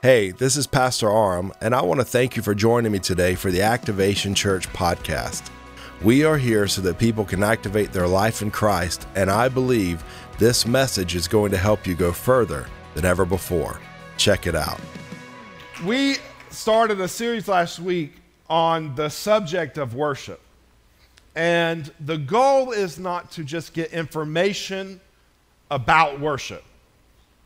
Hey, this is Pastor Aram, and I want to thank you for joining me today for the Activation Church podcast. We are here so that people can activate their life in Christ, and I believe this message is going to help you go further than ever before. Check it out. We started a series last week on the subject of worship. And the goal is not to just get information about worship.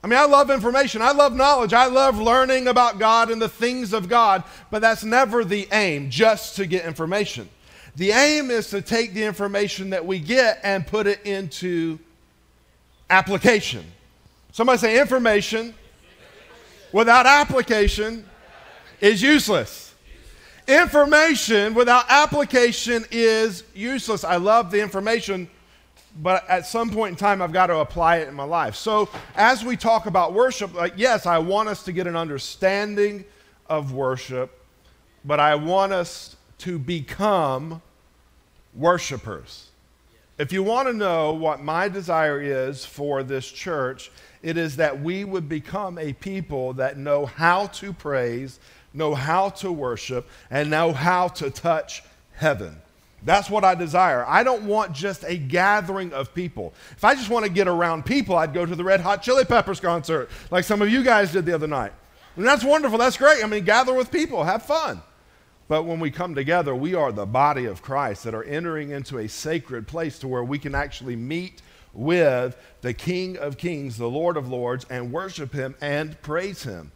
I mean, I love information. I love knowledge. I love learning about God and the things of God, but that's never the aim, just to get information. The aim is to take the information that we get and put it into application. Somebody say information without application is useless. Information without application is useless. I love the information but at some point in time, I've got to apply it in my life. So, as we talk about worship, like, yes, I want us to get an understanding of worship, but I want us to become worshipers. If you want to know what my desire is for this church, it is that we would become a people that know how to praise, know how to worship, and know how to touch heaven. That's what I desire. I don't want just a gathering of people. If I just want to get around people, I'd go to the Red Hot Chili Peppers concert, like some of you guys did the other night. And that's wonderful. That's great. I mean, gather with people, have fun. But when we come together, we are the body of Christ that are entering into a sacred place to where we can actually meet with the King of Kings, the Lord of Lords, and worship Him and praise Him,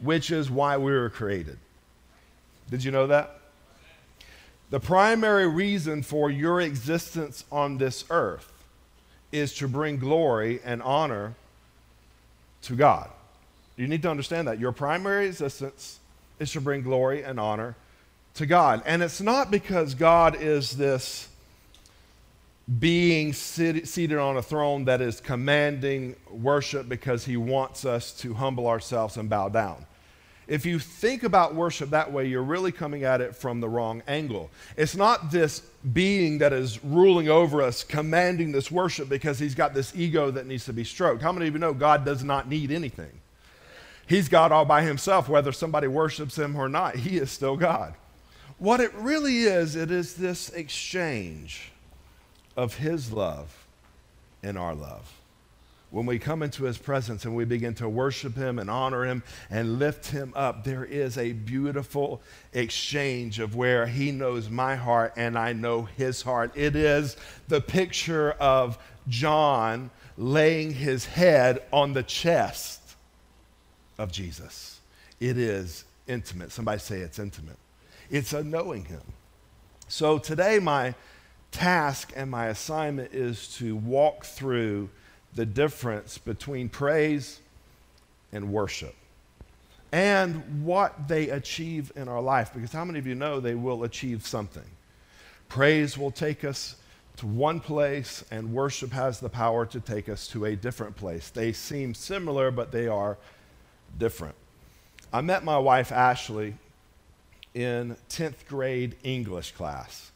which is why we were created. Did you know that? The primary reason for your existence on this earth is to bring glory and honor to God. You need to understand that. Your primary existence is to bring glory and honor to God. And it's not because God is this being seated on a throne that is commanding worship because he wants us to humble ourselves and bow down. If you think about worship that way, you're really coming at it from the wrong angle. It's not this being that is ruling over us, commanding this worship because he's got this ego that needs to be stroked. How many of you know God does not need anything? He's God all by himself, whether somebody worships him or not. He is still God. What it really is, it is this exchange of his love and our love when we come into his presence and we begin to worship him and honor him and lift him up, there is a beautiful exchange of where he knows my heart and I know his heart. It is the picture of John laying his head on the chest of Jesus. It is intimate. Somebody say it's intimate. It's a knowing him. So today, my task and my assignment is to walk through the difference between praise and worship and what they achieve in our life. Because how many of you know they will achieve something? Praise will take us to one place, and worship has the power to take us to a different place. They seem similar, but they are different. I met my wife, Ashley, in 10th grade English class.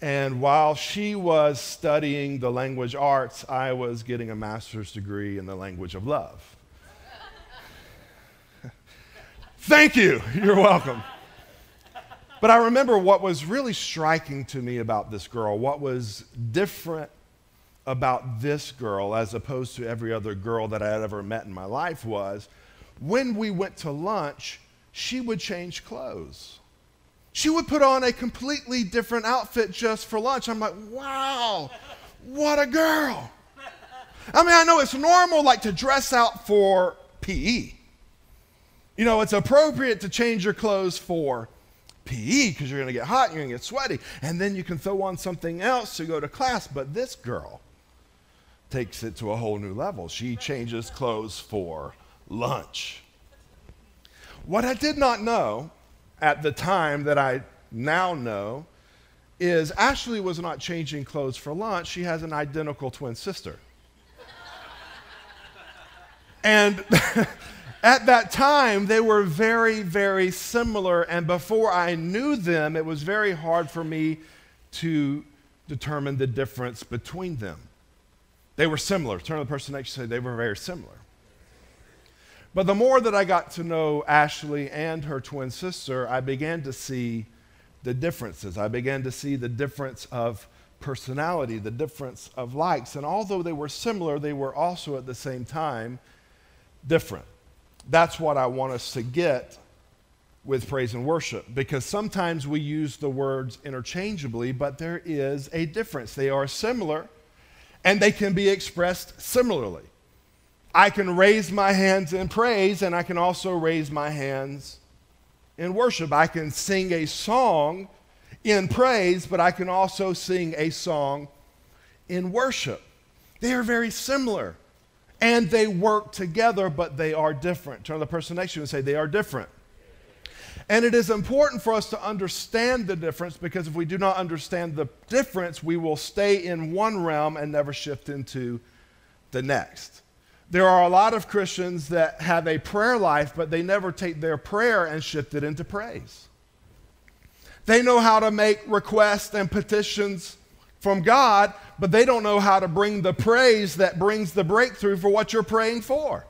And while she was studying the language arts, I was getting a master's degree in the language of love. Thank you. You're welcome. But I remember what was really striking to me about this girl, what was different about this girl as opposed to every other girl that I had ever met in my life was when we went to lunch, she would change clothes she would put on a completely different outfit just for lunch. I'm like, wow, what a girl. I mean, I know it's normal like to dress out for PE. You know, it's appropriate to change your clothes for PE because you're going to get hot, and you're going to get sweaty, and then you can throw on something else to go to class. But this girl takes it to a whole new level. She changes clothes for lunch. What I did not know at the time that I now know is Ashley was not changing clothes for lunch. She has an identical twin sister. and at that time, they were very, very similar. And before I knew them, it was very hard for me to determine the difference between them. They were similar. Turn to the person next to you say they were very similar. But the more that I got to know Ashley and her twin sister, I began to see the differences. I began to see the difference of personality, the difference of likes. And although they were similar, they were also at the same time different. That's what I want us to get with praise and worship because sometimes we use the words interchangeably, but there is a difference. They are similar and they can be expressed similarly. I can raise my hands in praise and I can also raise my hands in worship. I can sing a song in praise, but I can also sing a song in worship. They are very similar and they work together, but they are different. Turn to the person next to you and say, They are different. And it is important for us to understand the difference because if we do not understand the difference, we will stay in one realm and never shift into the next. There are a lot of Christians that have a prayer life, but they never take their prayer and shift it into praise. They know how to make requests and petitions from God, but they don't know how to bring the praise that brings the breakthrough for what you're praying for.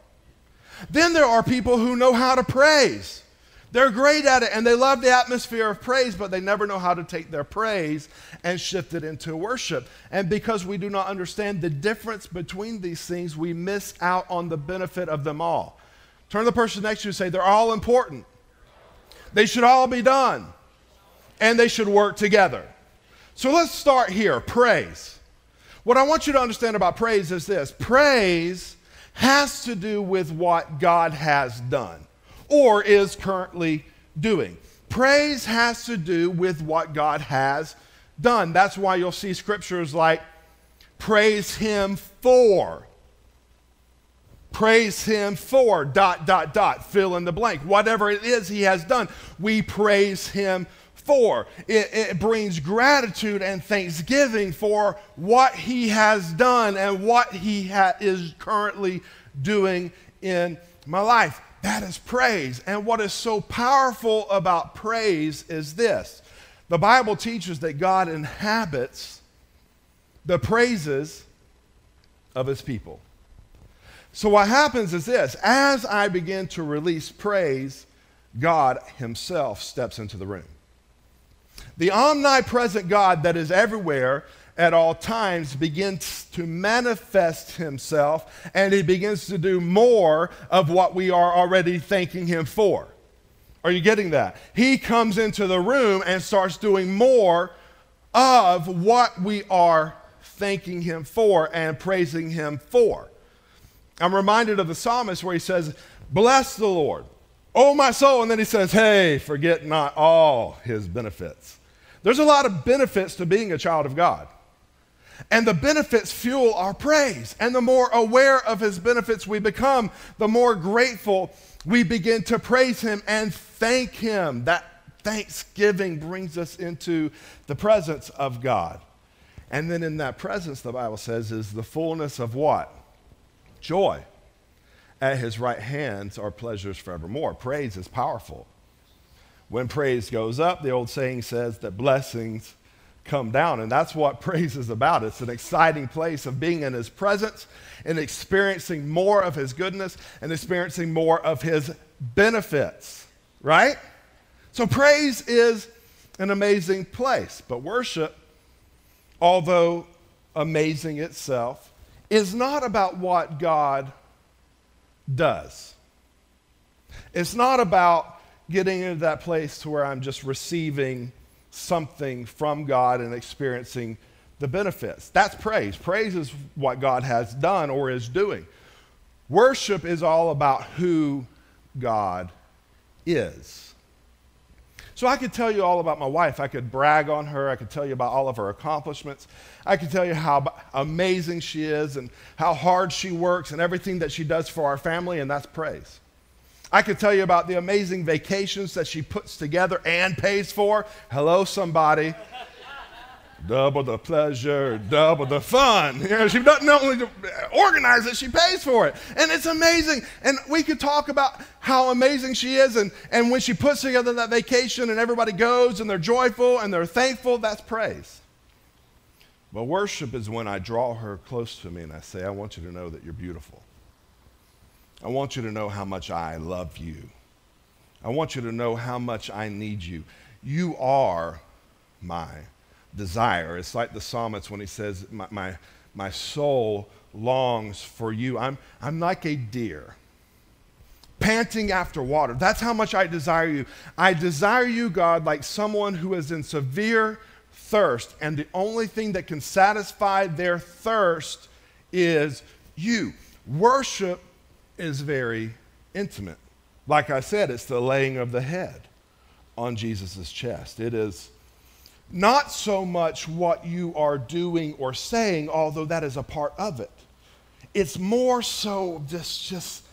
Then there are people who know how to praise. They're great at it and they love the atmosphere of praise, but they never know how to take their praise and shift it into worship. And because we do not understand the difference between these things, we miss out on the benefit of them all. Turn to the person next to you and say, They're all important. They should all be done and they should work together. So let's start here praise. What I want you to understand about praise is this praise has to do with what God has done or is currently doing. Praise has to do with what God has done. That's why you'll see scriptures like praise him for praise him for dot dot dot fill in the blank whatever it is he has done we praise him for. It, it, brings gratitude and thanksgiving for what he has done and what he ha- is currently doing in my life. That is praise. And what is so powerful about praise is this the Bible teaches that God inhabits the praises of his people. So, what happens is this as I begin to release praise, God himself steps into the room. The omnipresent God that is everywhere at all times begins to manifest himself and he begins to do more of what we are already thanking him for. Are you getting that? He comes into the room and starts doing more of what we are thanking him for and praising him for. I'm reminded of the psalmist where he says, Bless the Lord, oh my soul. And then he says, Hey, forget not all his benefits. There's a lot of benefits to being a child of God. And the benefits fuel our praise. And the more aware of his benefits we become, the more grateful we begin to praise him and thank him. That thanksgiving brings us into the presence of God. And then in that presence, the Bible says, is the fullness of what? Joy. At his right hands are pleasures forevermore. Praise is powerful. When praise goes up, the old saying says that blessings come down. And that's what praise is about. It's an exciting place of being in his presence and experiencing more of his goodness and experiencing more of his benefits, right? So praise is an amazing place. But worship, although amazing itself, is not about what God does. It's not about getting into that place to where I'm just receiving something from God and experiencing the benefits. That's praise. Praise is what God has done or is doing. Worship is all about who God is. So I could tell you all about my wife. I could brag on her. I could tell you about all of her accomplishments. I could tell you how amazing she is and how hard she works and everything that she does for our family, and that's praise. I could tell you about the amazing vacations that she puts together and pays for. Hello, somebody. double the pleasure, double the fun. You know, she doesn't only organize it, she pays for it. And it's amazing. And we could talk about how amazing she is. And, and when she puts together that vacation and everybody goes and they're joyful and they're thankful, that's praise. But worship is when I draw her close to me and I say, I want you to know that you're beautiful. I want you to know how much I love you. I want you to know how much I need you. You are my desire. It's like the psalmist when he says, My, my, my soul longs for you. I'm, I'm like a deer panting after water. That's how much I desire you. I desire you, God, like someone who is in severe thirst, and the only thing that can satisfy their thirst is you. Worship is very intimate. Like I said, it's the laying of the head on Jesus' chest. It is not so much what you are doing or saying, although that is a part of it. It's more so this just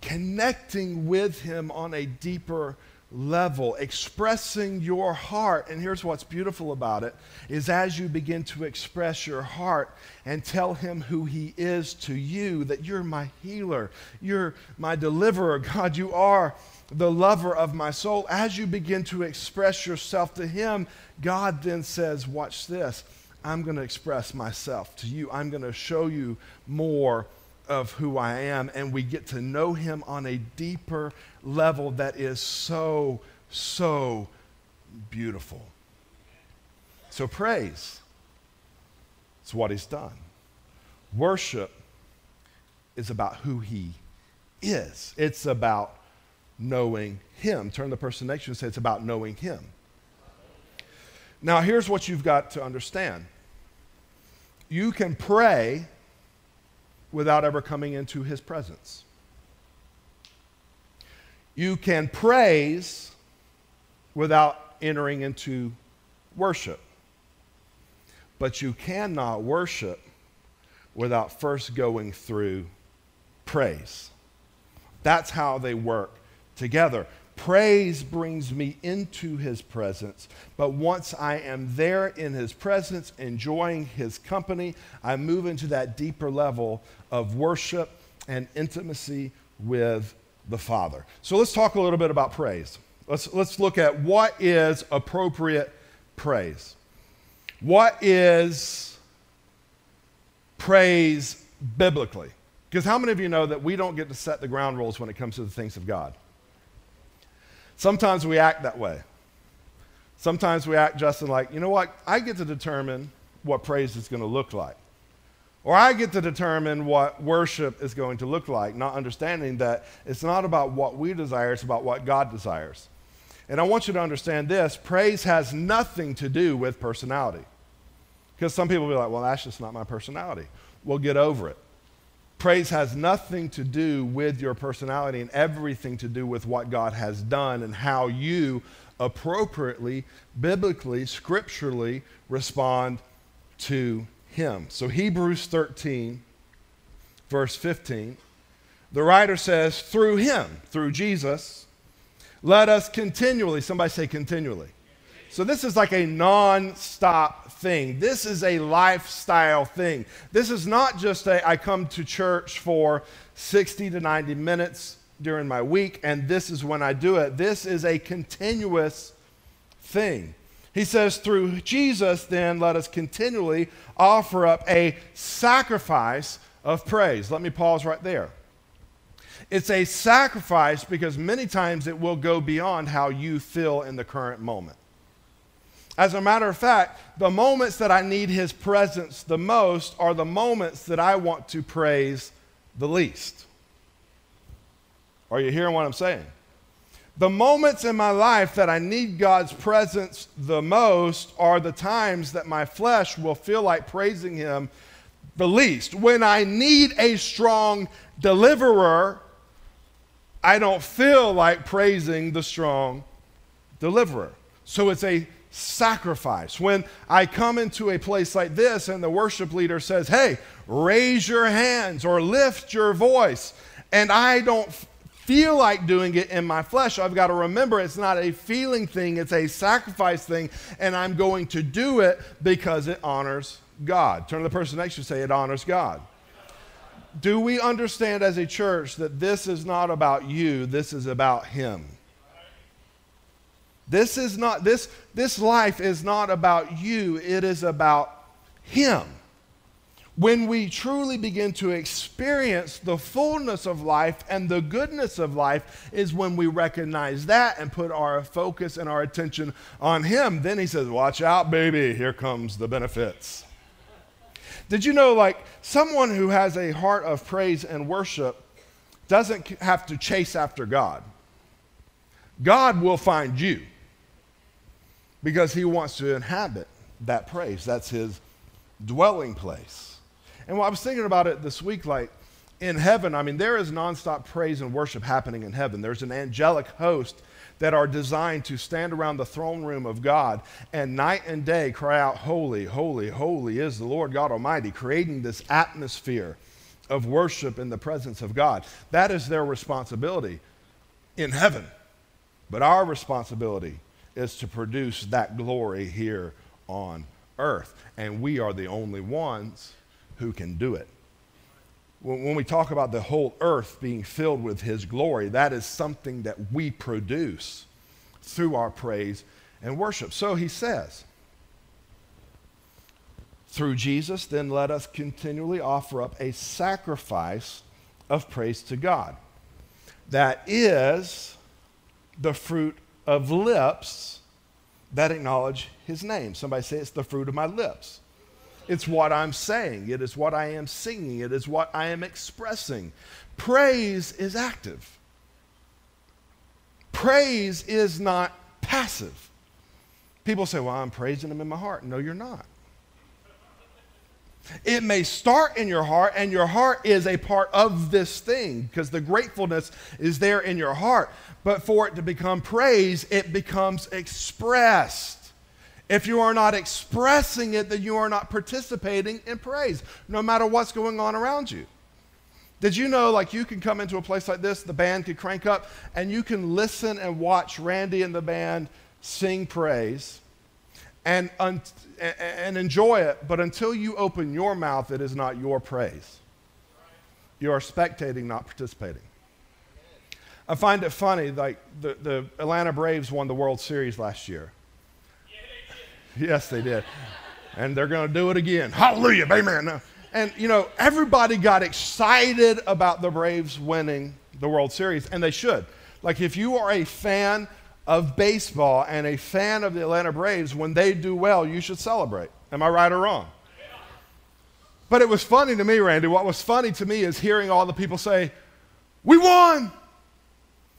connecting with Him on a deeper level, expressing your heart. And here's what's beautiful about it is as you begin to express your heart and tell him who he is to you, that you're my healer, you're my deliverer, God, you are the lover of my soul. As you begin to express yourself to him, God then says, watch this. I'm going to express myself to you. I'm going to show you more of who I am, and we get to know Him on a deeper level that is so, so beautiful. So, praise is what He's done. Worship is about who He is, it's about knowing Him. Turn the person next to you and say, It's about knowing Him. Now, here's what you've got to understand you can pray without ever coming into his presence. You can praise without entering into worship. But you cannot worship without first going through praise. That's how they work together. Praise brings me into his presence, but once I am there in his presence, enjoying his company, I move into that deeper level of worship and intimacy with the Father. So let's talk a little bit about praise. Let's, let's look at what is appropriate praise. What is praise biblically? Because how many of you know that we don't get to set the ground rules when it comes to the things of God? Sometimes we act that way. Sometimes we act, Justin, like, you know what? I get to determine what praise is going to look like. Or I get to determine what worship is going to look like, not understanding that it's not about what we desire, it's about what God desires. And I want you to understand this praise has nothing to do with personality. Because some people will be like, well, that's just not my personality. We'll get over it. Praise has nothing to do with your personality and everything to do with what God has done and how you appropriately, biblically, scripturally respond to Him. So, Hebrews 13, verse 15, the writer says, through Him, through Jesus, let us continually, somebody say continually. So, this is like a non stop thing. This is a lifestyle thing. This is not just a, I come to church for 60 to 90 minutes during my week, and this is when I do it. This is a continuous thing. He says, through Jesus, then, let us continually offer up a sacrifice of praise. Let me pause right there. It's a sacrifice because many times it will go beyond how you feel in the current moment. As a matter of fact, the moments that I need his presence the most are the moments that I want to praise the least. Are you hearing what I'm saying? The moments in my life that I need God's presence the most are the times that my flesh will feel like praising him the least. When I need a strong deliverer, I don't feel like praising the strong deliverer. So it's a sacrifice. When I come into a place like this and the worship leader says, hey, raise your hands or lift your voice, and I don't feel like doing it in my flesh, I've got to remember it's not a feeling thing, it's a sacrifice thing, and I'm going to do it because it honors God. Turn to the person next to you say, it honors God. Do we understand as a church that this is not about you, this is about Him? This is not this this life is not about you, it is about him. When we truly begin to experience the fullness of life and the goodness of life is when we recognize that and put our focus and our attention on Him. Then He says, Watch out, baby, here comes the benefits. Did you know, like, someone who has a heart of praise and worship doesn't have to chase after God? God will find you because He wants to inhabit that praise. That's His dwelling place. And while I was thinking about it this week, like in heaven, I mean, there is nonstop praise and worship happening in heaven. There's an angelic host that are designed to stand around the throne room of God and night and day cry out, Holy, holy, holy is the Lord God Almighty, creating this atmosphere of worship in the presence of God. That is their responsibility in heaven. But our responsibility is to produce that glory here on earth. And we are the only ones who can do it. When we talk about the whole earth being filled with His glory, that is something that we produce through our praise and worship. So He says, through Jesus, then let us continually offer up a sacrifice of praise to God. That is the fruit of lips that acknowledge His name. Somebody say, It's the fruit of my lips. It's what I'm saying. It is what I am singing. It is what I am expressing. Praise is active. Praise is not passive. People say, Well, I'm praising Him in my heart. No, you're not. It may start in your heart, and your heart is a part of this thing because the gratefulness is there in your heart. But for it to become praise, it becomes expressed. If you are not expressing it, then you are not participating in praise, no matter what's going on around you. Did you know, like, you can come into a place like this, the band could crank up, and you can listen and watch Randy and the band sing praise and, un- and enjoy it, but until you open your mouth, it is not your praise. You are spectating, not participating. I find it funny, like, the, the Atlanta Braves won the World Series last year. Yes, they did. And they're going to do it again. Hallelujah, amen. And, you know, everybody got excited about the Braves winning the World Series, and they should. Like, if you are a fan of baseball and a fan of the Atlanta Braves, when they do well, you should celebrate. Am I right or wrong? But it was funny to me, Randy. What was funny to me is hearing all the people say, We won!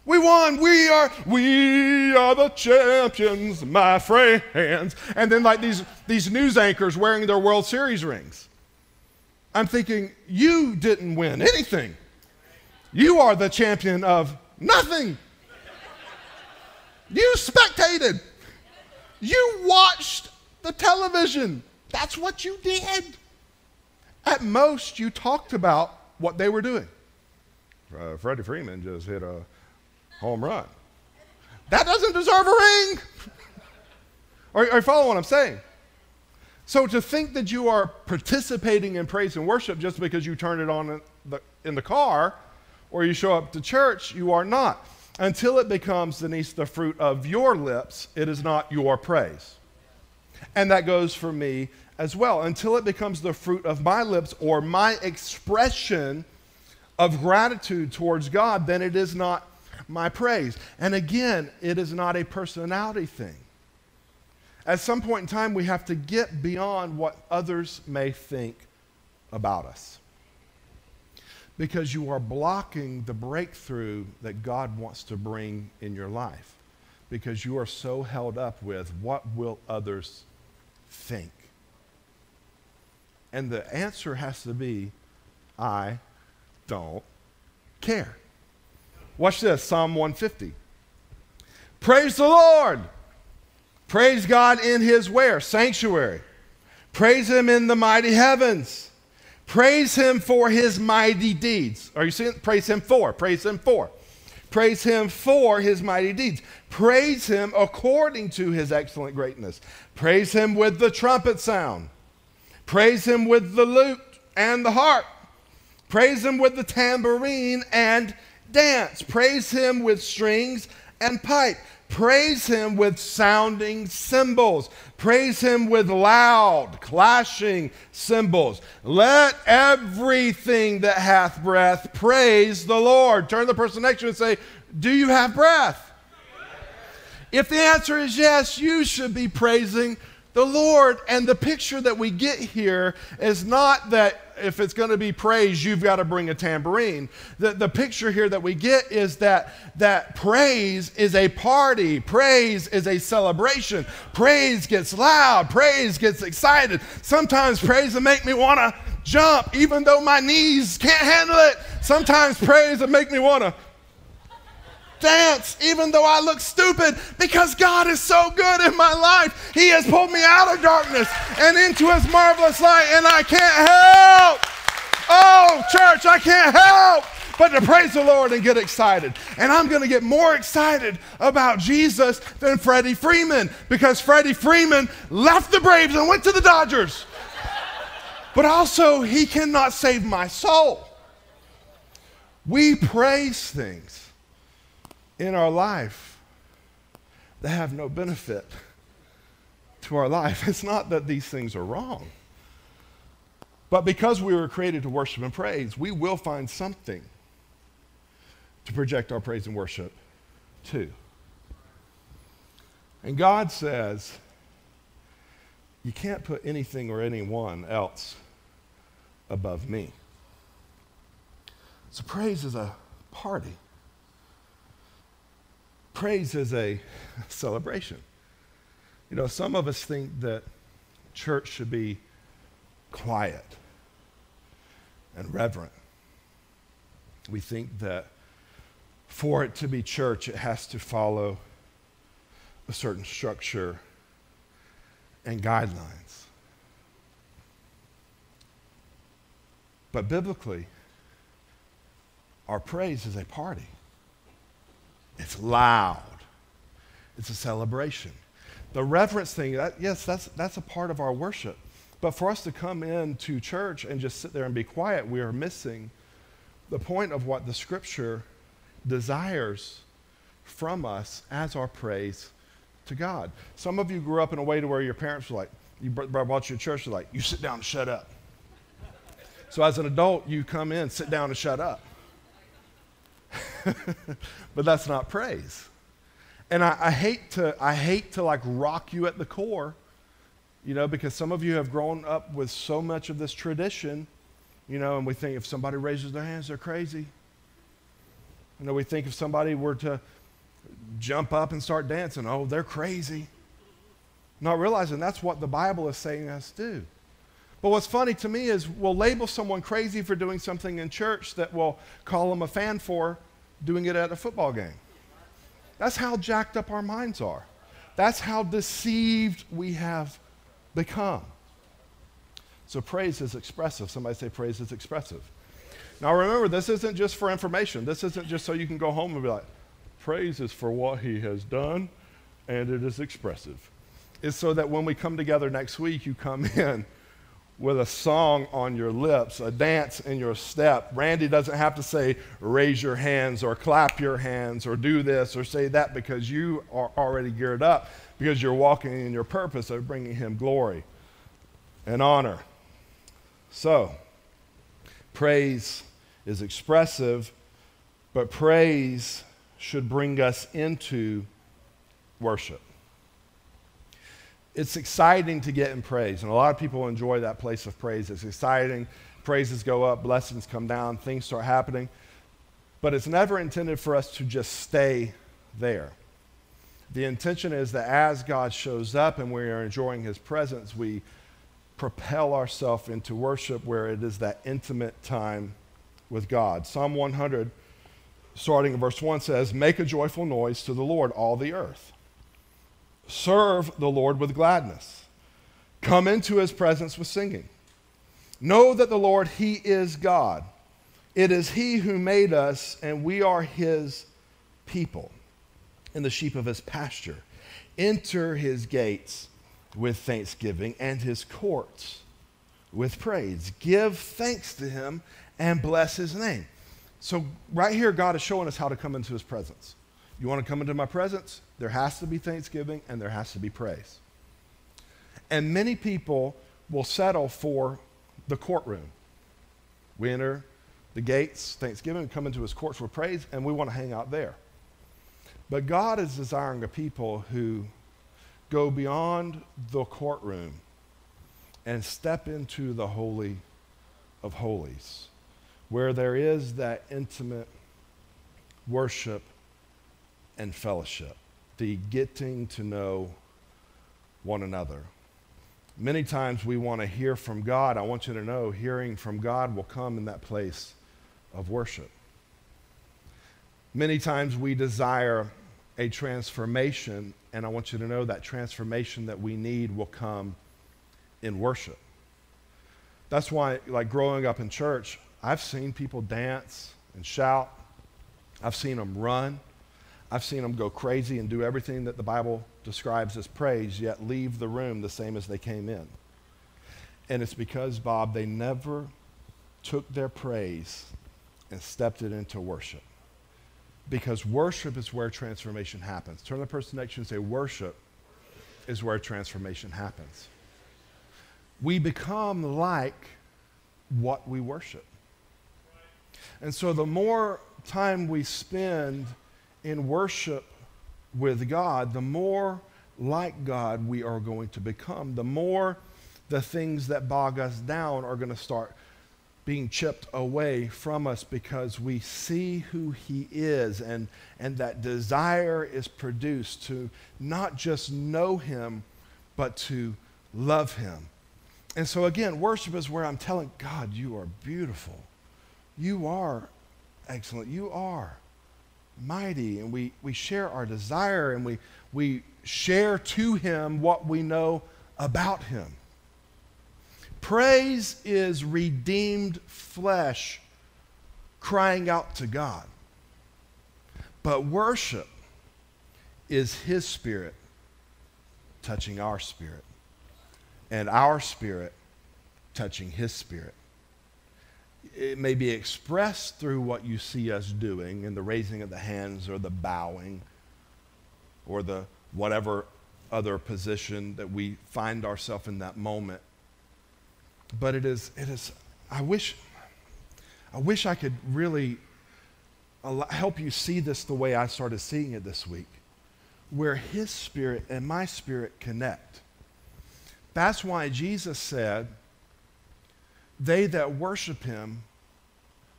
We won. We are, we are the champions, my friends. And then like these, these news anchors wearing their World Series rings. I'm thinking, you didn't win anything. You are the champion of nothing. You spectated. You watched the television. That's what you did. At most, you talked about what they were doing. Uh, Freddie Freeman just hit a home run. That doesn't deserve a ring. are, are you following what I'm saying? So to think that you are participating in praise and worship just because you turn it on in the, in the car or you show up to church, you are not. Until it becomes, Denise, the fruit of your lips, it is not your praise. And that goes for me as well. Until it becomes the fruit of my lips or my expression of gratitude towards God, then it is not my praise. And again, it is not a personality thing. At some point in time, we have to get beyond what others may think about us. Because you are blocking the breakthrough that God wants to bring in your life. Because you are so held up with what will others think. And the answer has to be I don't care. Watch this Psalm 150. Praise the Lord. Praise God in his where? Sanctuary. Praise him in the mighty heavens. Praise him for his mighty deeds. Are you seeing? Praise him for. Praise him for. Praise him for his mighty deeds. Praise him according to his excellent greatness. Praise him with the trumpet sound. Praise him with the lute and the harp. Praise him with the tambourine and dance. Praise him with strings and pipe. Praise him with sounding cymbals. Praise him with loud, clashing cymbals. Let everything that hath breath praise the Lord. Turn the person next to you and say, Do you have breath? If the answer is yes, you should be praising the Lord. And the picture that we get here is not that if it's going to be praise, you've got to bring a tambourine. The, the picture here that we get is that, that praise is a party, praise is a celebration. Praise gets loud, praise gets excited. Sometimes praise will make me want to jump, even though my knees can't handle it. Sometimes praise will make me want to dance even though I look stupid because God is so good in my life. He has pulled me out of darkness and into his marvelous light, and I can't help. Oh, church, I can't help but to praise the Lord and get excited. And I'm going to get more excited about Jesus than Freddie Freeman because Freddie Freeman left the Braves and went to the Dodgers. But also, he cannot save my soul. We praise things in our life that have no benefit to our life. It's not that these things are wrong. But because we were created to worship and praise, we will find something to project our praise and worship to. And God says, you can't put anything or anyone else above me. So praise is a party praise is a celebration. You know, some of us think that church should be quiet and reverent. We think that for it to be church, it has to follow a certain structure and guidelines. But biblically, our praise is a party. It's loud. It's a celebration. The reverence thing, that, yes, that's, that's a part of our worship. But for us to come into church and just sit there and be quiet, we are missing the point of what the scripture desires from us as our praise to God. Some of you grew up in a way to where your parents were like, you brought you to church, like, you sit down and shut up. So as an adult, you come in, sit down and shut up. but that's not praise. And I, I, hate to, I hate to like rock you at the core, you know, because some of you have grown up with so much of this tradition, you know, and we think if somebody raises their hands, they're crazy. You know, we think if somebody were to jump up and start dancing, oh, they're crazy. Not realizing that's what the Bible is saying us do. But what's funny to me is we'll label someone crazy for doing something in church that we'll call them a fan for doing it at a football game. That's how jacked up our minds are. That's how deceived we have become. So praise is expressive. Somebody say praise is expressive. Now remember, this isn't just for information. This isn't just so you can go home and be like, praise is for what he has done, and it is expressive. It's so that when we come together next week, you come in with a song on your lips, a dance in your step. Randy doesn't have to say, raise your hands or clap your hands or do this or say that because you are already geared up because you're walking in your purpose of bringing him glory and honor. So, praise is expressive, but praise should bring us into worship it's exciting to get in praise. And a lot of people enjoy that place of praise. It's exciting. Praises go up, blessings come down, things start happening. But it's never intended for us to just stay there. The intention is that as God shows up and we are enjoying his presence, we propel ourselves into worship where it is that intimate time with God. Psalm 100, starting in verse 1, says, Make a joyful noise to the Lord, all the earth. Serve the Lord with gladness. Come into his presence with singing. Know that the Lord, he is God. It is he who made us, and we are his people and the sheep of his pasture. Enter his gates with thanksgiving and his courts with praise. Give thanks to him and bless his name. So, right here, God is showing us how to come into his presence. You want to come into my presence? There has to be thanksgiving and there has to be praise. And many people will settle for the courtroom. We enter the gates, Thanksgiving, come into his courts with praise, and we want to hang out there. But God is desiring a people who go beyond the courtroom and step into the Holy of Holies, where there is that intimate worship and fellowship, the getting to know one another. Many times we want to hear from God. I want you to know hearing from God will come in that place of worship. Many times we desire a transformation, and I want you to know that transformation that we need will come in worship. That's why, like growing up in church, I've seen people dance and shout. I've seen them run. I've seen them go crazy and do everything that the Bible describes as praise, yet leave the room the same as they came in. And it's because, Bob, they never took their praise and stepped it into worship. Because worship is where transformation happens. Turn to the person next to you and say, Worship is where transformation happens. We become like what we worship. And so the more time we spend in worship with God, the more like God we are going to become. The more the things that bog us down are going to start being chipped away from us because we see who he is and, and that desire is produced to not just know him, but to love him. And so, again, worship is where I'm telling God, you are beautiful. You are excellent. You are mighty. And we, we share our desire and we, we share to him what we know about him. Praise is redeemed flesh crying out to God. But worship is his spirit touching our spirit, and our spirit touching his spirit. It may be expressed through what you see us doing in the raising of the hands or the bowing or the whatever other position that we find ourselves in that moment. But it is, it is, I wish, I wish I could really help you see this the way I started seeing it this week, where his spirit and my spirit connect. That's why Jesus said, They that worship him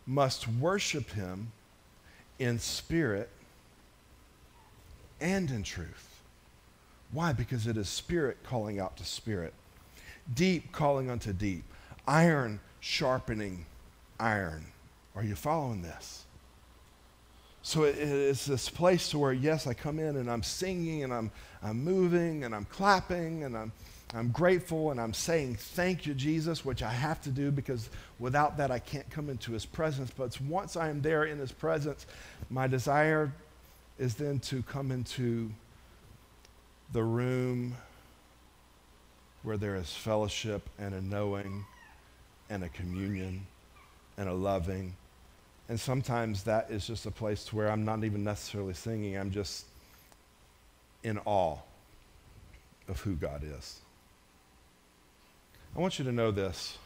must worship him in spirit and in truth. Why? Because it is spirit calling out to spirit deep calling unto deep, iron sharpening iron. Are you following this? So it, it's this place to where, yes, I come in and I'm singing and I'm, I'm moving and I'm clapping and I'm, I'm grateful and I'm saying thank you, Jesus, which I have to do because without that I can't come into his presence. But once I am there in his presence, my desire is then to come into the room where there is fellowship and a knowing and a communion and a loving. And sometimes that is just a place where I'm not even necessarily singing, I'm just in awe of who God is. I want you to know this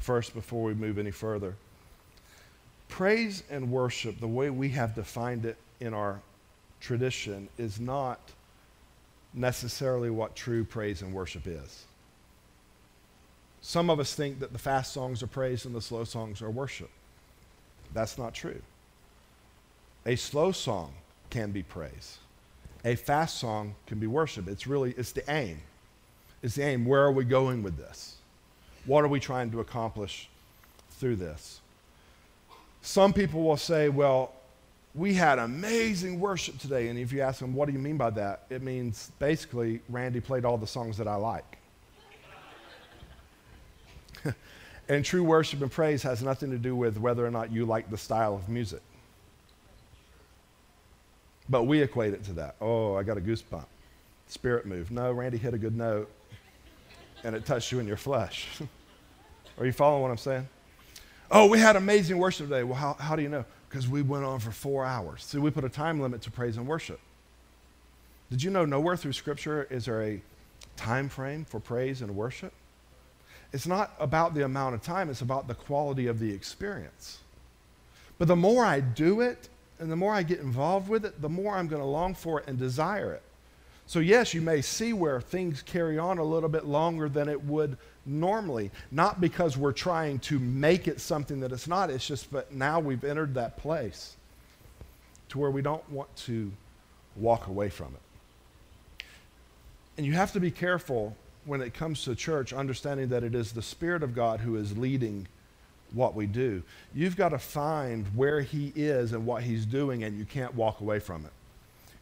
first before we move any further. Praise and worship, the way we have defined it in our tradition, is not necessarily what true praise and worship is. Some of us think that the fast songs are praise and the slow songs are worship. That's not true. A slow song can be praise. A fast song can be worship. It's really it's the aim. It's the aim. Where are we going with this? What are we trying to accomplish through this? Some people will say, well, we had amazing worship today. And if you ask them, what do you mean by that? It means basically, Randy played all the songs that I like. and true worship and praise has nothing to do with whether or not you like the style of music. But we equate it to that. Oh, I got a goosebump. Spirit move. No, Randy hit a good note and it touched you in your flesh. Are you following what I'm saying? Oh, we had amazing worship today. Well, how, how do you know? because we went on for four hours. See, we put a time limit to praise and worship. Did you know nowhere through Scripture is there a time frame for praise and worship? It's not about the amount of time, it's about the quality of the experience. But the more I do it and the more I get involved with it, the more I'm going to long for it and desire it. So, yes, you may see where things carry on a little bit longer than it would normally, not because we're trying to make it something that it's not, it's just that now we've entered that place to where we don't want to walk away from it. And you have to be careful when it comes to church, understanding that it is the Spirit of God who is leading what we do. You've got to find where He is and what He's doing, and you can't walk away from it.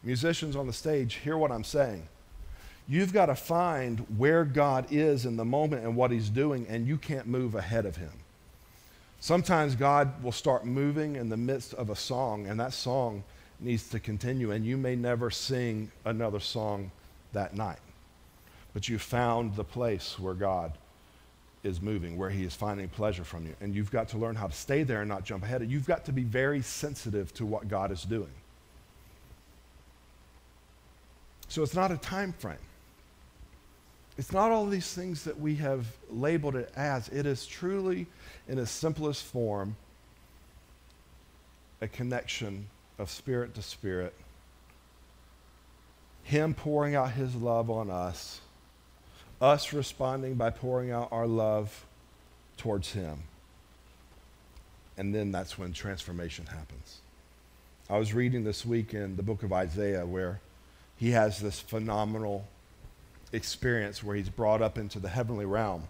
Musicians on the stage, hear what I'm saying. You've got to find where God is in the moment and what He's doing, and you can't move ahead of Him. Sometimes God will start moving in the midst of a song, and that song needs to continue, and you may never sing another song that night. But you found the place where God is moving, where He is finding pleasure from you. And you've got to learn how to stay there and not jump ahead. You've got to be very sensitive to what God is doing. So it's not a time frame. It's not all these things that we have labeled it as. It is truly, in its simplest form, a connection of spirit to spirit. Him pouring out his love on us, us responding by pouring out our love towards him. And then that's when transformation happens. I was reading this week in the book of Isaiah where he has this phenomenal experience where he's brought up into the heavenly realm.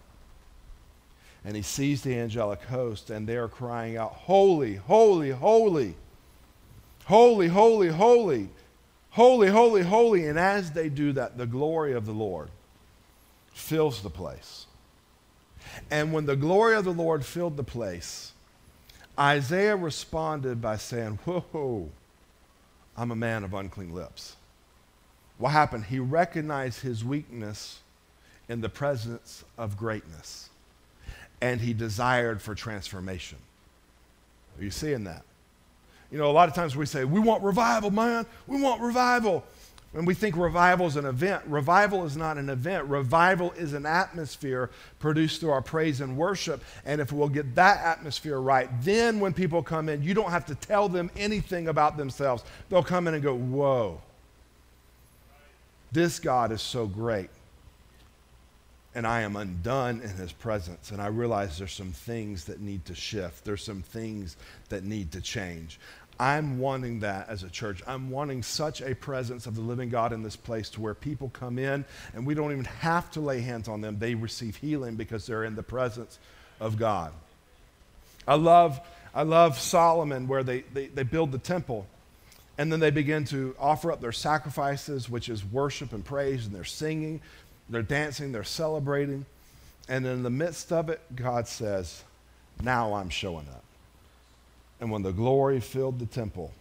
And he sees the angelic host, and they're crying out, Holy, holy, holy, holy, holy, holy, holy, holy, holy. And as they do that, the glory of the Lord fills the place. And when the glory of the Lord filled the place, Isaiah responded by saying, Whoa, I'm a man of unclean lips. What happened? He recognized his weakness in the presence of greatness, and he desired for transformation. Are you seeing that? You know, a lot of times we say, We want revival, man. We want revival. And we think revival is an event. Revival is not an event. Revival is an atmosphere produced through our praise and worship. And if we'll get that atmosphere right, then when people come in, you don't have to tell them anything about themselves. They'll come in and go, Whoa, this God is so great. And I am undone in his presence. And I realize there's some things that need to shift. There's some things that need to change. I'm wanting that as a church. I'm wanting such a presence of the living God in this place to where people come in and we don't even have to lay hands on them. They receive healing because they're in the presence of God. I love, I love Solomon where they, they, they build the temple and then they begin to offer up their sacrifices, which is worship and praise, and they're singing, they're dancing, they're celebrating. And in the midst of it, God says, Now I'm showing up. And when the glory filled the temple,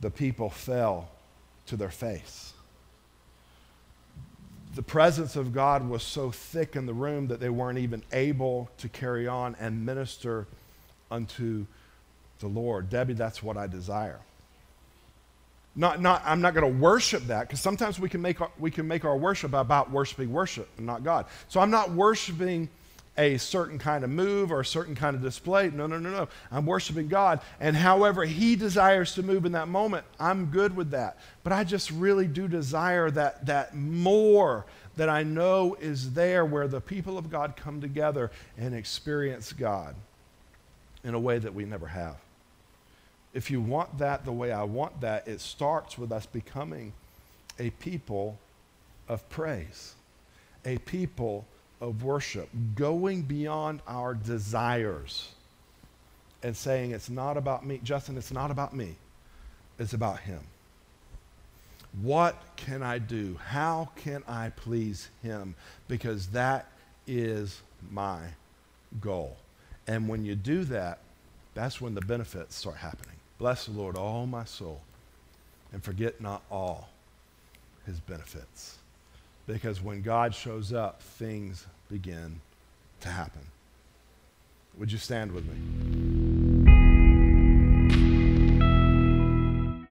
the people fell to their face. The presence of God was so thick in the room that they weren't even able to carry on and minister unto the Lord. Debbie, that's what I desire. Not, not, I'm not going to worship that because sometimes we can, make our, we can make our worship about worshiping worship and not God. So I'm not worshiping a certain kind of move or a certain kind of display. No, no, no, no. I'm worshiping God. And however He desires to move in that moment, I'm good with that. But I just really do desire that, that more that I know is there where the people of God come together and experience God in a way that we never have if you want that the way I want that, it starts with us becoming a people of praise, a people of worship, going beyond our desires and saying, It's not about me. Justin, it's not about me, it's about Him. What can I do? How can I please Him? Because that is my goal. And when you do that, that's when the benefits start happening. Bless the Lord, all my soul, and forget not all his benefits. Because when God shows up, things begin to happen. Would you stand with me?